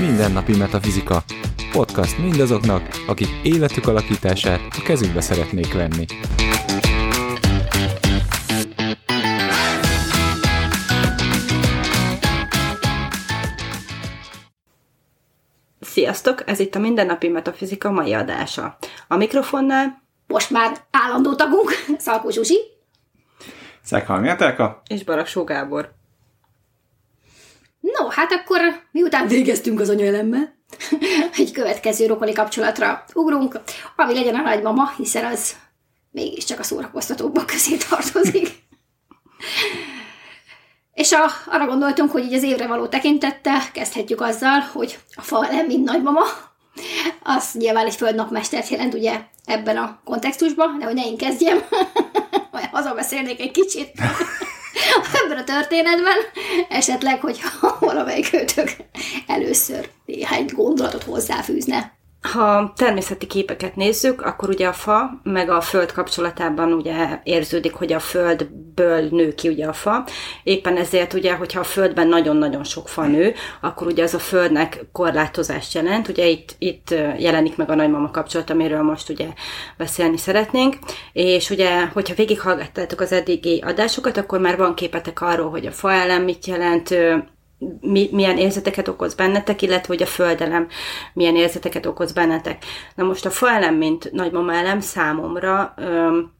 Mindennapi Metafizika. Podcast mindazoknak, akik életük alakítását a kezükbe szeretnék venni. Sziasztok! Ez itt a Mindennapi Metafizika mai adása. A mikrofonnál Most már állandó tagunk, Szalkó Zsuzsi. Szekhalmi Etelka. és Baraksó Gábor. No, hát akkor miután végeztünk az anyaelemmel, egy következő rokoni kapcsolatra ugrunk, ami legyen a nagymama, hiszen az mégiscsak a szórakoztatóbbak közé tartozik. És a, arra gondoltunk, hogy így az évre való tekintettel kezdhetjük azzal, hogy a fa nem mind nagymama, az nyilván egy földnapmestert jelent ugye ebben a kontextusban, de hogy ne én kezdjem, majd hazabeszélnék egy kicsit ebben a történetben, esetleg, hogyha valamelyik őtök először néhány gondolatot hozzáfűzne. Ha természeti képeket nézzük, akkor ugye a fa meg a föld kapcsolatában ugye érződik, hogy a földből nő ki ugye a fa. Éppen ezért ugye, hogyha a földben nagyon-nagyon sok fa nő, akkor ugye az a földnek korlátozást jelent. Ugye itt, itt jelenik meg a nagymama kapcsolat, amiről most ugye beszélni szeretnénk. És ugye, hogyha végighallgattátok az eddigi adásokat, akkor már van képetek arról, hogy a fa ellen mit jelent, mi, milyen érzeteket okoz bennetek, illetve hogy a földelem milyen érzeteket okoz bennetek. Na most a faelem, mint nagymama elem számomra öm,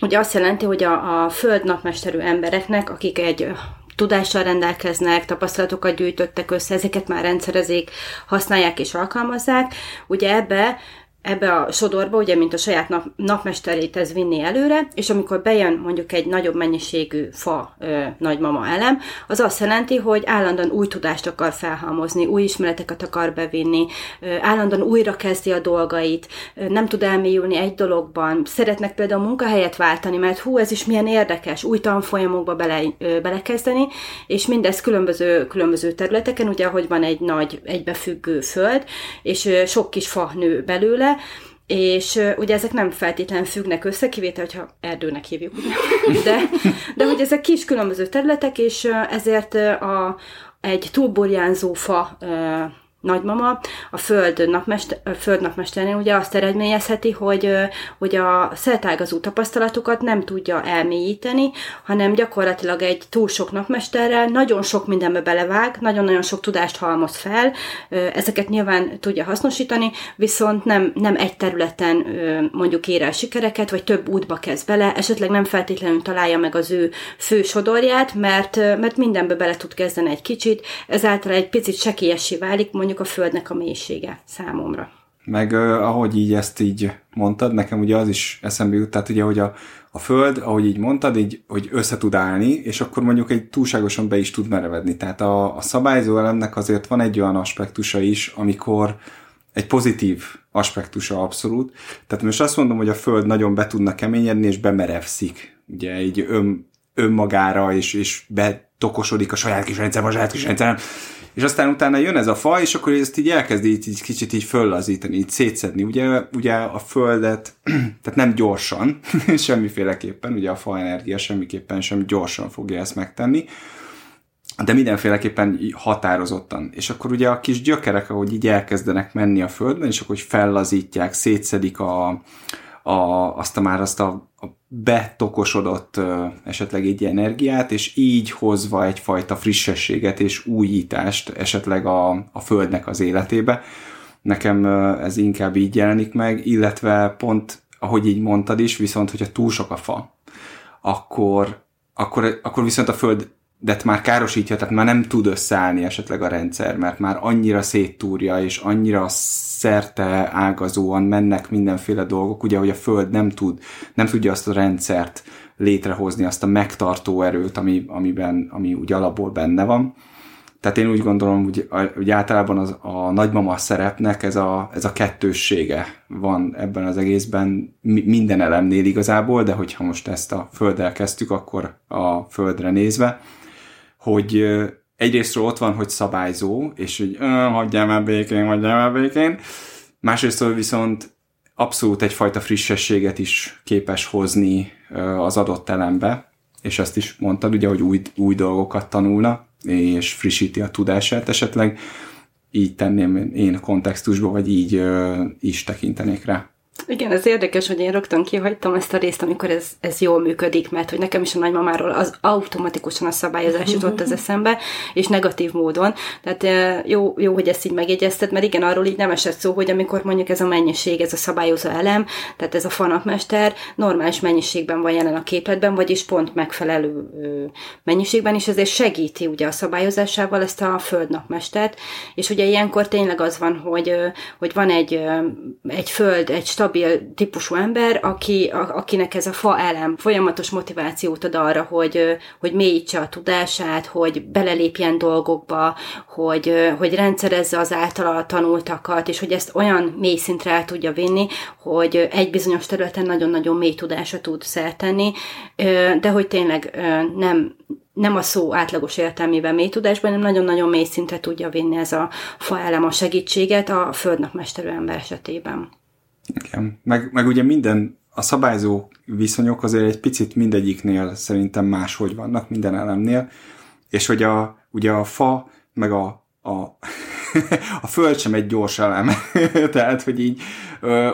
ugye azt jelenti, hogy a, a föld napmesterű embereknek, akik egy tudással rendelkeznek, tapasztalatokat gyűjtöttek össze, ezeket már rendszerezik, használják és alkalmazzák. Ugye ebbe ebbe a sodorba, ugye, mint a saját nap, napmesterét ez vinni előre, és amikor bejön mondjuk egy nagyobb mennyiségű fa ö, nagymama elem, az azt jelenti, hogy állandóan új tudást akar felhalmozni, új ismereteket akar bevinni, ö, állandóan újra kezdi a dolgait, ö, nem tud elmélyülni egy dologban, szeretnek például munkahelyet váltani, mert hú, ez is milyen érdekes, új tanfolyamokba bele, ö, belekezdeni, és mindez különböző, különböző területeken, ugye, ahogy van egy nagy egybefüggő föld, és ö, sok kis fa nő belőle, és ugye ezek nem feltétlenül függnek össze, kivétel, hogyha erdőnek hívjuk, ugye? De, de hogy ezek kis különböző területek, és ezért a, egy túlborjánzó fa nagymama a föld, napmester, a föld napmesternél ugye azt eredményezheti, hogy, hogy a szertágazó tapasztalatokat nem tudja elmélyíteni, hanem gyakorlatilag egy túl sok napmesterrel nagyon sok mindenbe belevág, nagyon-nagyon sok tudást halmoz fel, ezeket nyilván tudja hasznosítani, viszont nem, nem egy területen mondjuk ér el sikereket, vagy több útba kezd bele, esetleg nem feltétlenül találja meg az ő fő sodorját, mert, mert mindenbe bele tud kezdeni egy kicsit, ezáltal egy picit sekélyessé válik mondjuk a földnek a mélysége számomra. Meg ahogy így ezt így mondtad, nekem ugye az is eszembe jut, tehát ugye, hogy a, a föld, ahogy így mondtad, így, hogy össze tud állni, és akkor mondjuk egy túlságosan be is tud merevedni. Tehát a, a szabályzó elemnek azért van egy olyan aspektusa is, amikor egy pozitív aspektusa abszolút. Tehát most azt mondom, hogy a föld nagyon be tudna keményedni, és bemerevszik. Ugye így ön, önmagára, és, és betokosodik a saját kis rendszerben, a saját kis rendszerem, és aztán utána jön ez a fa, és akkor ezt így elkezdi így, így kicsit így föllazítani, így szétszedni. Ugye, ugye a földet, tehát nem gyorsan, semmiféleképpen, ugye a fa energia semmiképpen sem gyorsan fogja ezt megtenni, de mindenféleképpen határozottan. És akkor ugye a kis gyökerek, ahogy így elkezdenek menni a földben, és akkor hogy fellazítják, szétszedik a, a, azt a már azt a betokosodott esetleg egy energiát, és így hozva egyfajta frissességet és újítást esetleg a, a Földnek az életébe. Nekem ez inkább így jelenik meg, illetve pont, ahogy így mondtad is, viszont hogyha túl sok a fa, akkor, akkor, akkor viszont a Föld de már károsítja, tehát már nem tud összeállni esetleg a rendszer, mert már annyira széttúrja, és annyira szerte ágazóan mennek mindenféle dolgok, ugye, hogy a Föld nem tud, nem tudja azt a rendszert létrehozni, azt a megtartó erőt, ami, amiben, ami úgy alapból benne van. Tehát én úgy gondolom, hogy, hogy általában az, a nagymama szerepnek ez a, ez a kettőssége van ebben az egészben minden elemnél igazából, de hogyha most ezt a földdel kezdtük, akkor a földre nézve, hogy egyrésztről ott van, hogy szabályzó, és hogy hagyjál már békén, hagyjál már békén, másrésztről viszont abszolút egyfajta frissességet is képes hozni az adott elembe, és ezt is mondtad, ugye, hogy új, új dolgokat tanulna, és frissíti a tudását esetleg, így tenném én kontextusba, vagy így is tekintenék rá. Igen, ez érdekes, hogy én rögtön kihagytam ezt a részt, amikor ez, ez jól működik, mert hogy nekem is a nagymamáról az automatikusan a szabályozás jutott az eszembe, és negatív módon. Tehát jó, jó, hogy ezt így megjegyezted, mert igen, arról így nem esett szó, hogy amikor mondjuk ez a mennyiség, ez a szabályozó elem, tehát ez a fanapmester normális mennyiségben van jelen a képletben, vagyis pont megfelelő mennyiségben, és ezért segíti ugye a szabályozásával ezt a földnapmestert, és ugye ilyenkor tényleg az van, hogy, hogy van egy, egy föld, egy stabil stabil típusú ember, aki, a, akinek ez a fa elem folyamatos motivációt ad arra, hogy, hogy mélyítse a tudását, hogy belelépjen dolgokba, hogy, hogy rendszerezze az általa tanultakat, és hogy ezt olyan mély szintre el tudja vinni, hogy egy bizonyos területen nagyon-nagyon mély tudása tud szertenni, de hogy tényleg nem, nem a szó átlagos értelmében mély tudásban, hanem nagyon-nagyon mély szintre tudja vinni ez a fa elem a segítséget a földnapmesterő ember esetében. Igen. Meg, meg ugye minden, a szabályzó viszonyok azért egy picit mindegyiknél szerintem máshogy vannak, minden elemnél, és hogy a, ugye a fa, meg a, a, a föld sem egy gyors elem. Tehát, hogy így,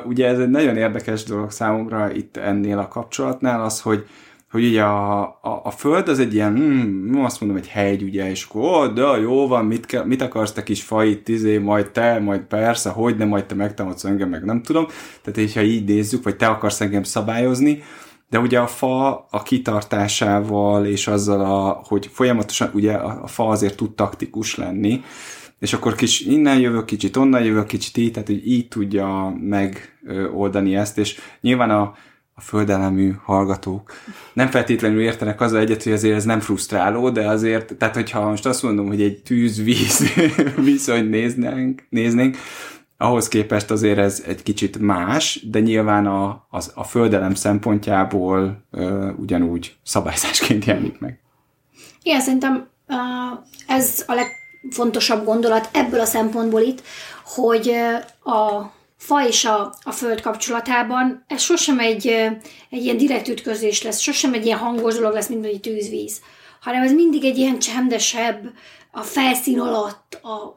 ugye ez egy nagyon érdekes dolog számomra itt ennél a kapcsolatnál, az, hogy, hogy ugye a, a, a föld az egy ilyen, hmm, azt mondom, egy hegy, ugye, és akkor, oh, de jó van, mit, kell, mit akarsz te kis fajt, izé, majd te, majd persze, hogy nem, majd te megtámadsz engem, meg nem tudom. Tehát, hogyha így nézzük, vagy te akarsz engem szabályozni, de ugye a fa a kitartásával és azzal, a, hogy folyamatosan ugye a, a fa azért tud taktikus lenni, és akkor kis innen jövök, kicsit onnan jövök, kicsit így, tehát hogy így tudja megoldani ezt, és nyilván a földelemű hallgatók nem feltétlenül értenek azzal egyet, hogy azért ez nem frusztráló, de azért, tehát hogyha most azt mondom, hogy egy tűz-víz viszony néznénk, néznénk, ahhoz képest azért ez egy kicsit más, de nyilván a, az, a földelem szempontjából ö, ugyanúgy szabályzásként jelenik meg. Igen, szerintem ez a legfontosabb gondolat ebből a szempontból itt, hogy a fa és a, a föld kapcsolatában ez sosem egy, egy ilyen direkt ütközés lesz, sosem egy ilyen hangos dolog lesz, mint egy tűzvíz, hanem ez mindig egy ilyen csendesebb, a felszín alatt, a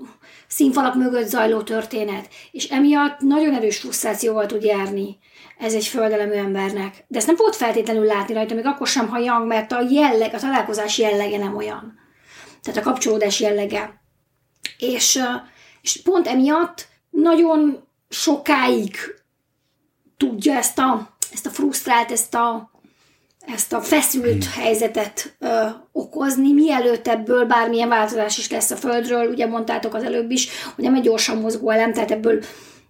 színfalak mögött zajló történet, és emiatt nagyon erős frusztrációval tud járni ez egy földelemű embernek. De ezt nem volt feltétlenül látni rajta, még akkor sem, ha yang, mert a jelleg, a találkozás jellege nem olyan. Tehát a kapcsolódás jellege. És, és pont emiatt nagyon sokáig tudja ezt a, ezt a frusztrált, ezt a, ezt a feszült helyzetet ö, okozni, mielőtt ebből bármilyen változás is lesz a Földről. Ugye mondtátok az előbb is, hogy nem egy gyorsan mozgó elem, tehát ebből,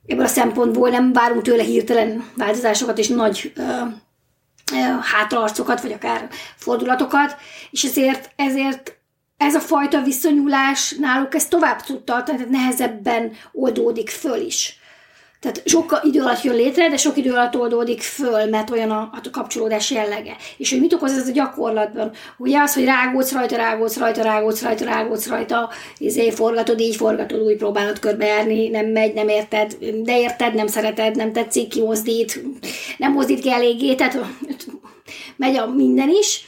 ebből a szempontból nem várunk tőle hirtelen változásokat és nagy ö, ö, hátraarcokat, vagy akár fordulatokat, és ezért, ezért ez a fajta viszonyulás náluk ez tovább tud tartani, tehát nehezebben oldódik föl is. Tehát sok idő alatt jön létre, de sok idő alatt oldódik föl, mert olyan a, a kapcsolódás jellege. És hogy mit okoz ez a gyakorlatban? Ugye az, hogy rágódsz rajta, rágódsz rajta, rágódsz rajta, rágódsz rajta, izé, forgatod, így forgatod, úgy próbálod körbejárni, nem megy, nem érted, de érted, nem szereted, nem tetszik, kimozdít, nem mozdít ki eléggé, tehát megy a minden is,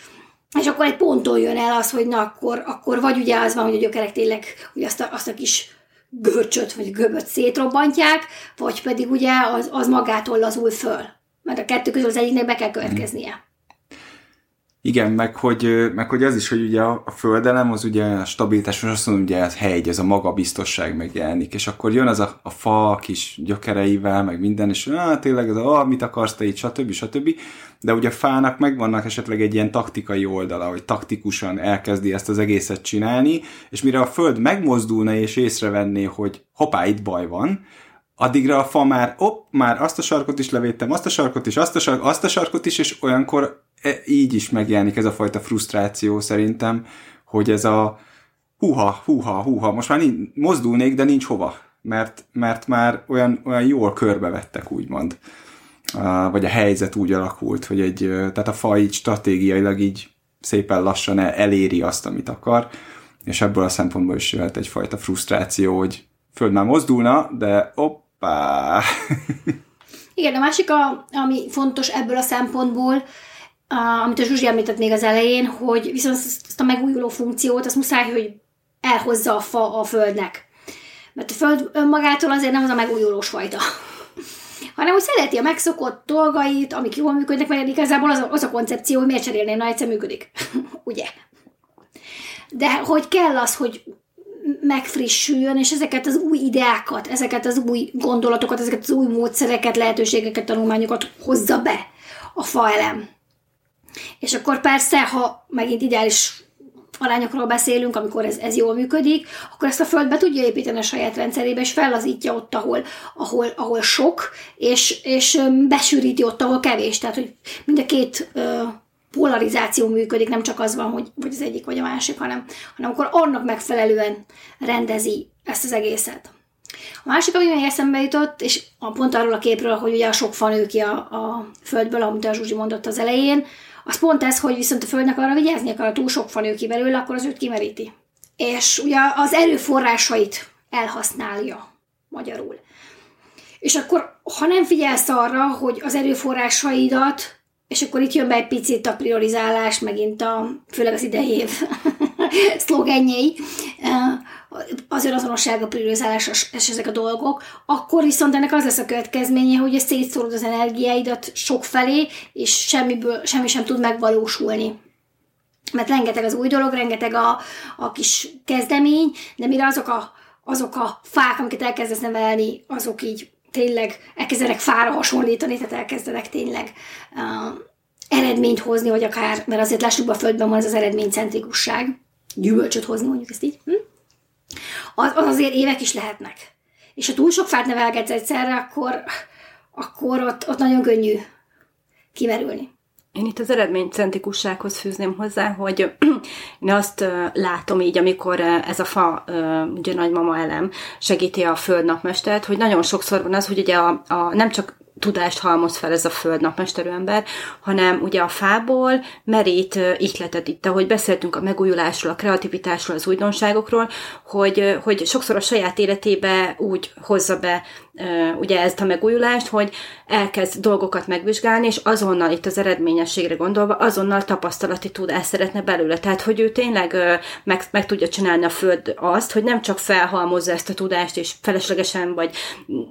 és akkor egy ponton jön el az, hogy na akkor, akkor vagy ugye az van, hogy a gyökerek tényleg hogy azt a, azt a kis görcsöt vagy göböt szétrobbantják, vagy pedig ugye az, az magától lazul föl. Mert a kettő közül az egyiknek be kell következnie. Igen, meg hogy, meg hogy az is, hogy ugye a, földelem, az ugye a stabilitás, most azt mondom, ugye ez hegy, ez a magabiztosság megjelenik, és akkor jön az a, a fa kis gyökereivel, meg minden, és ah, tényleg ez a, ah, mit akarsz te itt, stb. stb. De ugye a fának megvannak esetleg egy ilyen taktikai oldala, hogy taktikusan elkezdi ezt az egészet csinálni, és mire a föld megmozdulna és észrevenné, hogy hoppá, itt baj van, addigra a fa már, op, már azt a sarkot is levédtem, azt a sarkot is, azt a, sarkot, azt a sarkot is, és olyankor így is megjelenik ez a fajta frusztráció szerintem, hogy ez a húha, húha, húha, most már nincs, mozdulnék, de nincs hova, mert, mert már olyan, olyan jól körbevettek, úgymond. Vagy a helyzet úgy alakult, hogy egy, tehát a faj így stratégiailag így szépen lassan eléri azt, amit akar, és ebből a szempontból is jöhet egyfajta frusztráció, hogy föld már mozdulna, de oppá! Igen, a másik, a, ami fontos ebből a szempontból, amit a Zsuzsi említett még az elején, hogy viszont ezt a megújuló funkciót, azt muszáj, hogy elhozza a fa a földnek. Mert a föld önmagától azért nem az a megújulós fajta hanem hogy szereti a megszokott dolgait, amik jól működnek, mert igazából az a, az a koncepció, hogy miért cserélné, na egyszer működik. Ugye? De hogy kell az, hogy megfrissüljön, és ezeket az új ideákat, ezeket az új gondolatokat, ezeket az új módszereket, lehetőségeket, tanulmányokat hozza be a faelem. És akkor persze, ha megint ideális arányokról beszélünk, amikor ez, ez jól működik, akkor ezt a föld be tudja építeni a saját rendszerébe, és fellazítja ott, ahol, ahol, ahol sok, és, és besűríti ott, ahol kevés. Tehát, hogy mind a két polarizáció működik, nem csak az van, hogy vagy az egyik vagy a másik, hanem, hanem akkor annak megfelelően rendezi ezt az egészet. A másik, ami még eszembe jutott, és a pont arról a képről, hogy ugye a sok fa nő ki a, a földből, amit a Zsuzsi mondott az elején, az pont ez, hogy viszont a földnek arra vigyázni akar, ha túl sok fa nő ki belőle, akkor az őt kimeríti. És ugye az erőforrásait elhasználja magyarul. És akkor, ha nem figyelsz arra, hogy az erőforrásaidat és akkor itt jön be egy picit a priorizálás, megint a, főleg az idei év szlogenjei, az önazonosság, a priorizálás és ezek a dolgok, akkor viszont ennek az lesz a következménye, hogy szétszórod az energiáidat sok felé, és semmiből, semmi sem tud megvalósulni. Mert rengeteg az új dolog, rengeteg a, a kis kezdemény, de mire azok a, azok a fák, amiket elkezdesz nevelni, azok így tényleg elkezdenek fára hasonlítani, tehát elkezdenek tényleg uh, eredményt hozni, vagy akár, mert azért lássuk be a földben van ez az eredménycentrikusság, gyümölcsöt hozni, mondjuk ezt így, hm? Az, az azért évek is lehetnek. És ha túl sok fát nevelgetsz egyszerre, akkor, akkor ott, ott nagyon könnyű kimerülni. Én itt az eredménycentrikussághoz fűzném hozzá, hogy én azt látom így, amikor ez a fa, ugye nagymama elem segíti a földnapmestert, hogy nagyon sokszor van az, hogy ugye a, a nem csak tudást halmoz fel ez a föld napmesterű ember, hanem ugye a fából merít ihletet itt, ahogy beszéltünk a megújulásról, a kreativitásról, az újdonságokról, hogy, hogy sokszor a saját életébe úgy hozza be ugye ezt a megújulást, hogy elkezd dolgokat megvizsgálni, és azonnal itt az eredményességre gondolva, azonnal tapasztalati tudás szeretne belőle. Tehát, hogy ő tényleg meg, meg tudja csinálni a föld azt, hogy nem csak felhalmozza ezt a tudást, és feleslegesen vagy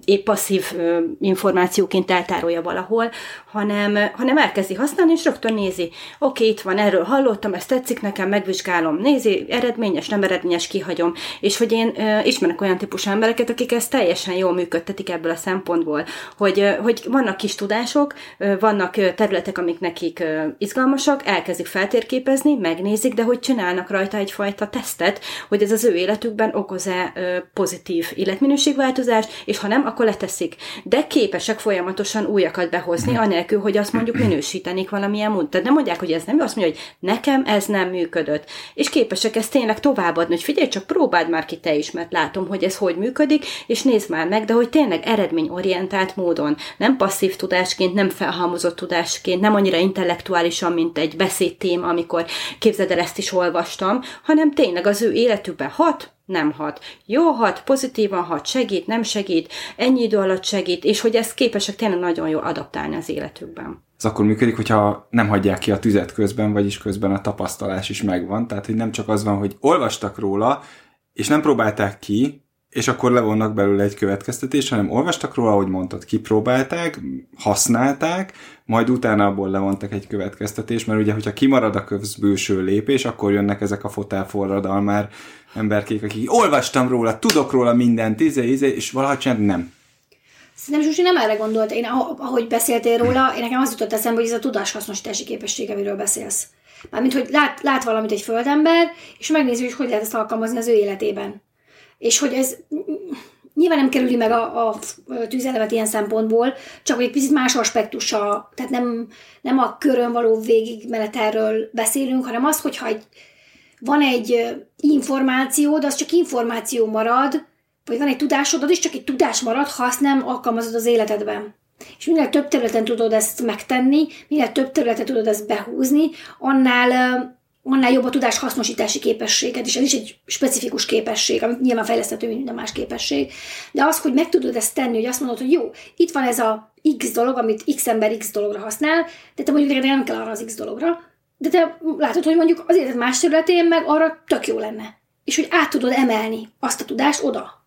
épp passzív információként eltárolja valahol, hanem, hanem elkezdi használni, és rögtön nézi, oké, itt van, erről hallottam, ezt tetszik nekem, megvizsgálom, nézi, eredményes, nem eredményes, kihagyom. És hogy én ismerek olyan típusú embereket, akik ezt teljesen jól működtetik ebből a szempontból, hogy, hogy vannak kis tudások, vannak területek, amik nekik izgalmasak, elkezdik feltérképezni, megnézik, de hogy csinálnak rajta egyfajta tesztet, hogy ez az ő életükben okoz-e pozitív életminőségváltozást, és ha nem, akkor leteszik. De képesek folyamatosan újakat behozni, anélkül, anélkül, hogy azt mondjuk minősítenék valamilyen módon. Tehát nem mondják, hogy ez nem azt mondja, hogy nekem ez nem működött. És képesek ezt tényleg továbbadni, hogy figyelj, csak próbáld már ki te is, mert látom, hogy ez hogy működik, és nézd már meg, de hogy tényleg eredményorientált módon, nem passzív tudásként, nem felhalmozott tudásként, nem annyira intellektuálisan, mint egy beszédtéma, amikor képzeld el, ezt is olvastam, hanem tényleg az ő életükben hat, nem hat. Jó hat, pozitívan hat, segít, nem segít, ennyi idő alatt segít, és hogy ezt képesek tényleg nagyon jól adaptálni az életükben. Ez akkor működik, hogyha nem hagyják ki a tüzet közben, vagyis közben a tapasztalás is megvan. Tehát, hogy nem csak az van, hogy olvastak róla, és nem próbálták ki, és akkor levonnak belőle egy következtetés, hanem olvastak róla, ahogy mondtad, kipróbálták, használták, majd utána abból levontak egy következtetés, mert ugye, hogyha kimarad a közbőső lépés, akkor jönnek ezek a fotelforradalmár emberkék, akik olvastam róla, tudok róla mindent, izé, izé, és valahogy sem nem. Szerintem Zsuzsi nem erre gondolt. Én, ahogy beszéltél róla, én nekem az jutott eszembe, hogy ez a tudáshasznosítási képessége, amiről beszélsz. Mármint, hogy lát, lát valamit egy földember, és megnézi, hogy hogy lehet ezt alkalmazni az ő életében. És hogy ez nyilván nem kerüli meg a, a tűzelemet ilyen szempontból, csak egy picit más aspektusa, tehát nem, nem a körön való végigmenetelről beszélünk, hanem az, hogyha egy, van egy információd, az csak információ marad, vagy van egy tudásod, az is csak egy tudás marad, ha azt nem alkalmazod az életedben. És minél több területen tudod ezt megtenni, minél több területen tudod ezt behúzni, annál annál jobb a tudás hasznosítási képességed, és ez is egy specifikus képesség, amit nyilván fejleszthető, mint minden más képesség. De az, hogy meg tudod ezt tenni, hogy azt mondod, hogy jó, itt van ez a X dolog, amit X ember X dologra használ, de te mondjuk nem kell arra az X dologra, de te látod, hogy mondjuk az élet más területén meg arra tök jó lenne. És hogy át tudod emelni azt a tudást oda.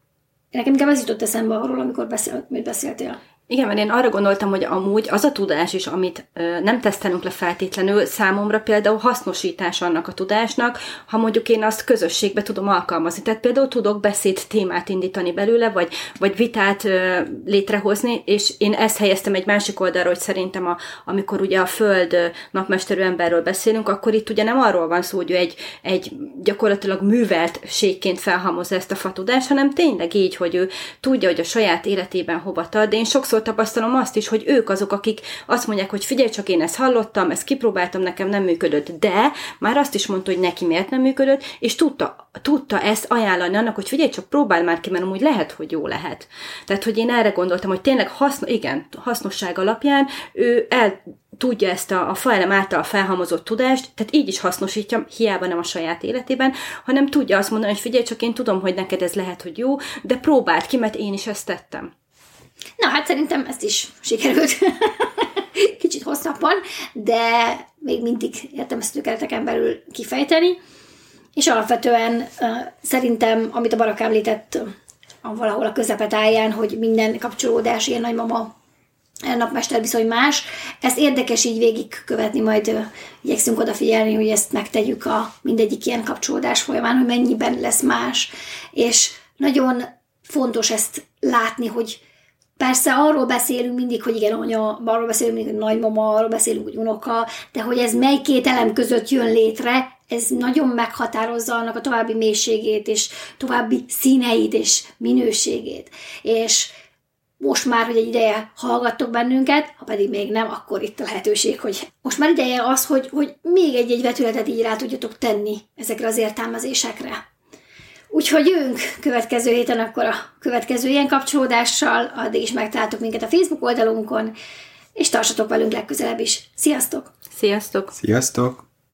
Nekem inkább ez jutott eszembe arról, amikor beszél, beszéltél. Igen, mert én arra gondoltam, hogy amúgy az a tudás is, amit ö, nem tesztelünk le feltétlenül, számomra például hasznosítás annak a tudásnak, ha mondjuk én azt közösségbe tudom alkalmazni. Tehát például tudok beszéd témát indítani belőle, vagy, vagy vitát ö, létrehozni, és én ezt helyeztem egy másik oldalra, hogy szerintem a, amikor ugye a Föld napmesterű emberről beszélünk, akkor itt ugye nem arról van szó, hogy egy, egy gyakorlatilag műveltségként felhamozza ezt a fatudást, hanem tényleg így, hogy ő tudja, hogy a saját életében hova tart, de én sokszor sokszor tapasztalom azt is, hogy ők azok, akik azt mondják, hogy figyelj, csak én ezt hallottam, ezt kipróbáltam, nekem nem működött, de már azt is mondta, hogy neki miért nem működött, és tudta, tudta ezt ajánlani annak, hogy figyelj, csak próbál már ki, mert amúgy lehet, hogy jó lehet. Tehát, hogy én erre gondoltam, hogy tényleg haszno, igen, hasznosság alapján ő el tudja ezt a, a faelem által felhamozott tudást, tehát így is hasznosítja, hiába nem a saját életében, hanem tudja azt mondani, hogy figyelj, csak én tudom, hogy neked ez lehet, hogy jó, de próbáld ki, mert én is ezt tettem. Na, hát szerintem ezt is sikerült. Kicsit hosszabban, de még mindig értelmezhető kereteken belül kifejteni. És alapvetően szerintem, amit a Barak említett valahol a közepetáján, hogy minden kapcsolódás ilyen nagymama napmester viszony más. Ez érdekes így végigkövetni, majd igyekszünk odafigyelni, hogy ezt megtegyük a mindegyik ilyen kapcsolódás folyamán, hogy mennyiben lesz más. És nagyon fontos ezt látni, hogy Persze arról beszélünk mindig, hogy igen, anya, arról beszélünk mindig, hogy nagymama, arról beszélünk, hogy unoka, de hogy ez mely két elem között jön létre, ez nagyon meghatározza annak a további mélységét, és további színeit és minőségét. És most már, hogy egy ideje hallgattok bennünket, ha pedig még nem, akkor itt a lehetőség, hogy most már ideje az, hogy, hogy még egy-egy vetületet így rá tudjatok tenni ezekre az értelmezésekre. Úgyhogy jövünk következő héten akkor a következő ilyen kapcsolódással, addig is megtaláltok minket a Facebook oldalunkon, és tartsatok velünk legközelebb is. Sziasztok! Sziasztok! Sziasztok!